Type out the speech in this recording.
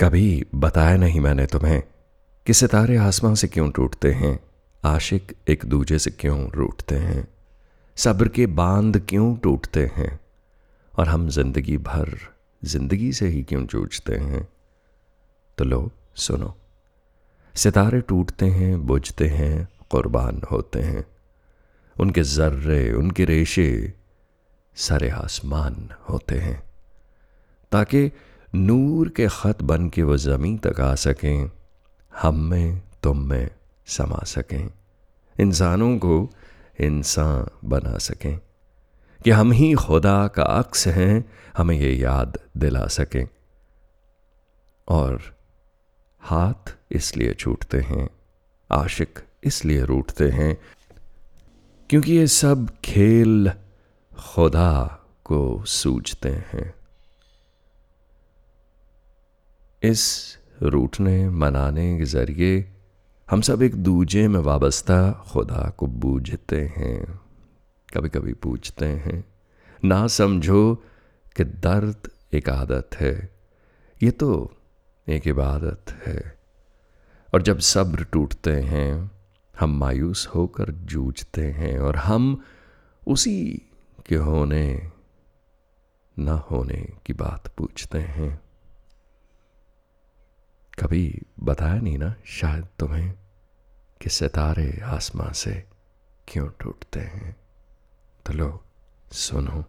कभी बताया नहीं मैंने तुम्हें कि सितारे आसमां से क्यों टूटते हैं, आशिक एक दूजे से क्यों रूठते हैं, सब्र के बाँध क्यों टूटते हैं, और हम ज़िंदगी भर ज़िंदगी से ही क्यों जूझते हैं। तो लो, सुनो। सितारे टूटते हैं, बुझते हैं, कुर्बान होते हैं। उनके जर्रे, उनके रेशे सारे आसमान होते हैं। ताकि नूर के ख़त बन के वो ज़मीन तक आ सकें, हम में, तुम में समा सकें। इंसानों को इंसान बना सकें कि हम ही खुदा का अक्स हैं, हमें ये याद दिला सकें। और हाथ इसलिए छूटते हैं, आशिक इसलिए रूठते हैं, क्योंकि ये सब खेल खुदा को सूझते हैं। इस रूठने मनाने के ज़रिए हम सब एक दूजे में वाबस्ता खुदा को बूझते हैं कभी कभी पूछते हैं। ना समझो कि दर्द एक आदत है, ये तो एक इबादत है। और जब सब्र टूटते हैं, हम मायूस होकर जूझते हैं और हम उसी के होने, ना होने की बात पूछते हैं। कभी बताया नहीं ना, शायद तुम्हें कि सितारे आसमां से क्यों टूटते हैं। तो लो, सुनो।